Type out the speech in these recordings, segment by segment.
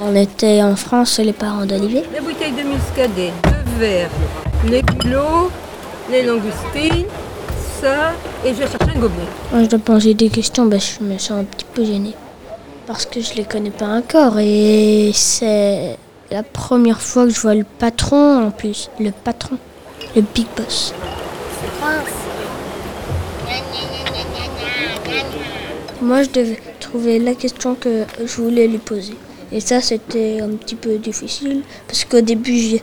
On était en France, les parents d'Olivier. Les bouteilles de muscadet, deux verres, les kilos, les langoustines, ça, et je vais chercher un gobelet. Quand je dois poser des questions, ben, je me sens un petit peu gênée. Parce que je les connais pas encore et c'est la première fois que je vois le patron en plus. Le patron, le big boss. Moi, je devais trouver la question que je voulais lui poser. Et ça, c'était un petit peu difficile parce qu'au début, j'ai-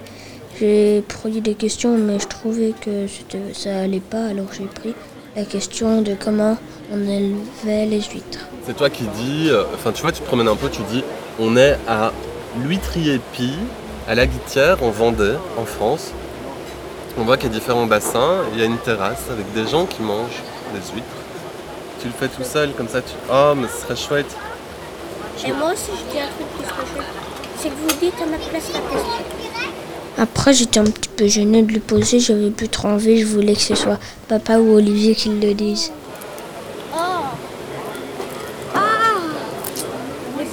pris des questions, mais je trouvais que ça allait pas, alors j'ai pris la question de comment on élevait les huîtres. C'est toi qui dis, euh, enfin tu vois, tu te promènes un peu, tu dis, on est à l'huîtrier-pie, à la Guitière, en Vendée, en France. On voit qu'il y a différents bassins, il y a une terrasse avec des gens qui mangent des huîtres. Tu le fais tout seul, comme ça, tu... Oh, mais ce serait chouette. Et moi aussi, je dis un truc qui serait chouette. C'est que vous dites à ma place la question. Après, j'étais un petit peu gênée de lui poser, j'avais plus trop envie, je voulais que ce soit papa ou Olivier qui le dise. Oh Ah Les.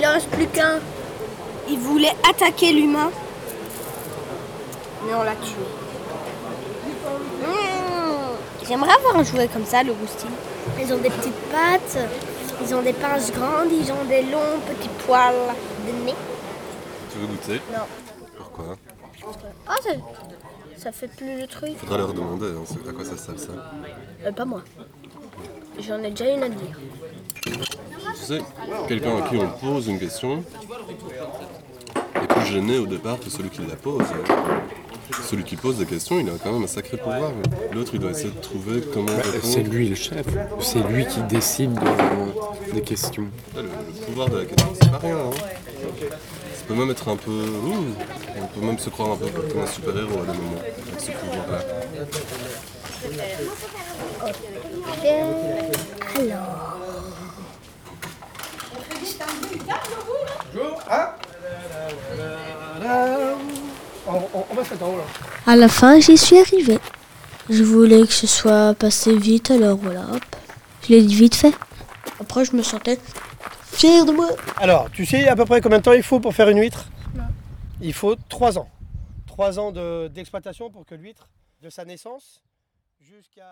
Il en reste plus qu'un. Il voulait attaquer l'humain. Mais on l'a tué. Mmh. J'aimerais avoir un jouet comme ça, le roustil. Ils ont des petites pattes, ils ont des pinces grandes, ils ont des longs petits poils de nez. Tu veux goûter? Non. Pourquoi? Ah, ça, ça fait plus le truc. Faudra leur demander, hein, c'est- à quoi ça sert ça. Euh, pas moi. J'en ai déjà une à dire. Tu sais, quelqu'un à qui on pose une question est plus gêné au départ que celui qui la pose. Celui qui pose des questions, il a quand même un sacré pouvoir. L'autre, il doit essayer de trouver comment Bah, c'est lui le chef. C'est lui qui décide de- des questions. Le, le pouvoir de la question, c'est pas rien. Hein. Ça peut même être un peu. ouh, on peut même se croire un peu comme un super-héros à des moments, avec ce pouvoir-là. Alors. À la fin, j'y suis arrivée. Je voulais que ce soit passé vite, alors voilà, hop. Je l'ai dit vite fait. Après, je me sentais fière de moi. Alors, tu sais à peu près combien de temps il faut pour faire une huître? Il faut 3 ans. 3 ans de- d'exploitation pour que l'huître, de sa naissance jusqu'à...